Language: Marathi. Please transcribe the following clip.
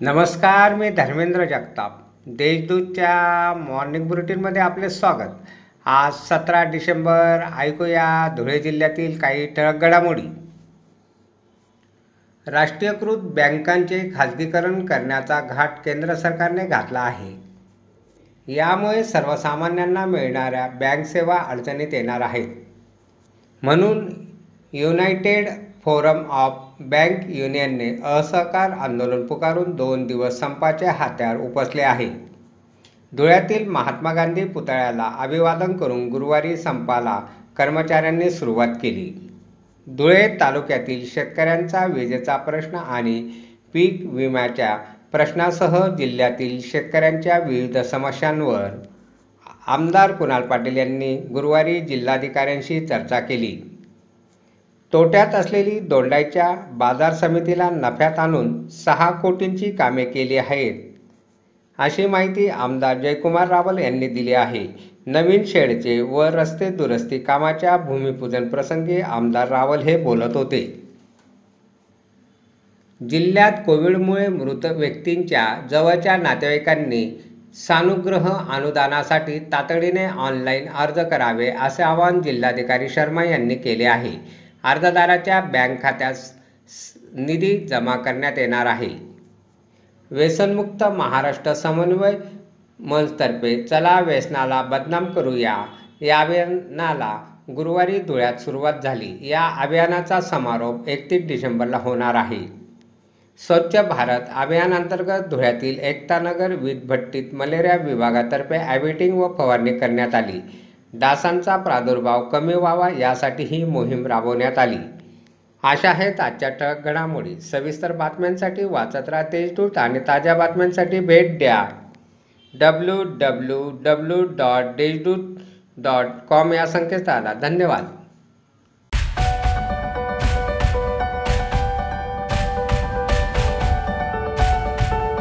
नमस्कार मी धर्मेंद्र जगताप. देशदूतच्या मॉर्निंग बुलेटिनमध्ये आपले स्वागत. आज सतरा डिसेंबर ऐकूया धुळे जिल्ह्यातील काही ठळक घडामोडी. राष्ट्रीयकृत बँकांचे खाजगीकरण करण्याचा घाट केंद्र सरकारने घातला आहे. यामुळे सर्वसामान्यांना मिळणाऱ्या बँक सेवा अडचणीत येणार आहेत. म्हणून युनायटेड फोरम ऑफ बँक युनियनने असहकार आंदोलन पुकारून दोन दिवस संपाचे हात्यार उपसले आहे. धुळ्यातील महात्मा गांधी पुतळ्याला अभिवादन करून गुरुवारी संपाला कर्मचाऱ्यांनी सुरुवात केली. धुळे तालुक्यातील शेतकऱ्यांचा विजेचा प्रश्न आणि पीक विम्याच्या प्रश्नासह जिल्ह्यातील शेतकऱ्यांच्या विविध समस्यांवर आमदार कुणाल पाटील यांनी गुरुवारी जिल्हाधिकाऱ्यांशी चर्चा केली. तोट्यात असलेली दोंडाईच्या बाजार समितीला नफ्यात आणून सहा कोटींची कामे केली आहेत. अशी माहिती आमदार जयकुमार रावल यांनी दिली आहे. नवीन शेडचे व रस्ते दुरुस्ती कामाच्या भूमिपूजन प्रसंगी आमदार रावल हे बोलत होते. जिल्ह्यात कोविडमुळे मृत व्यक्तींच्या जवळच्या नातेवाईकांनी सानुग्रह अनुदानासाठी तातडीने ऑनलाईन अर्ज करावे असे आवाहन जिल्हाधिकारी शर्मा यांनी केले आहे. अर्जदाराच्या बँक खात्यास निधी जमा करण्यात येणार आहे. व्यसनमुक्त महाराष्ट्र समन्वय मंचतर्फे चला व्यसनाला बदनाम करूया. या अभियानाला गुरुवारी धुळ्यात सुरुवात झाली. या अभियानाचा समारोप एकतीस डिसेंबरला होणार आहे. स्वच्छ भारत अभियानांतर्गत धुळ्यातील एकतानगर वीज भट्टीत मलेरिया विभागातर्फे ॲबिटिंग व फवारणी करण्यात आली. डासांचा प्रादुर्भाव कमी व्हावा यासाठी ही मोहीम राबवण्यात आली. अशा आहेत आजच्या ठळक घडामोडी सविस्तर बातम्यांसाठी वाचत राहा तेजदूत आणि ताज्या बातम्यांसाठी भेट द्या. W W W dot Deshdoot dot com या संकेतस्थळाला धन्यवाद.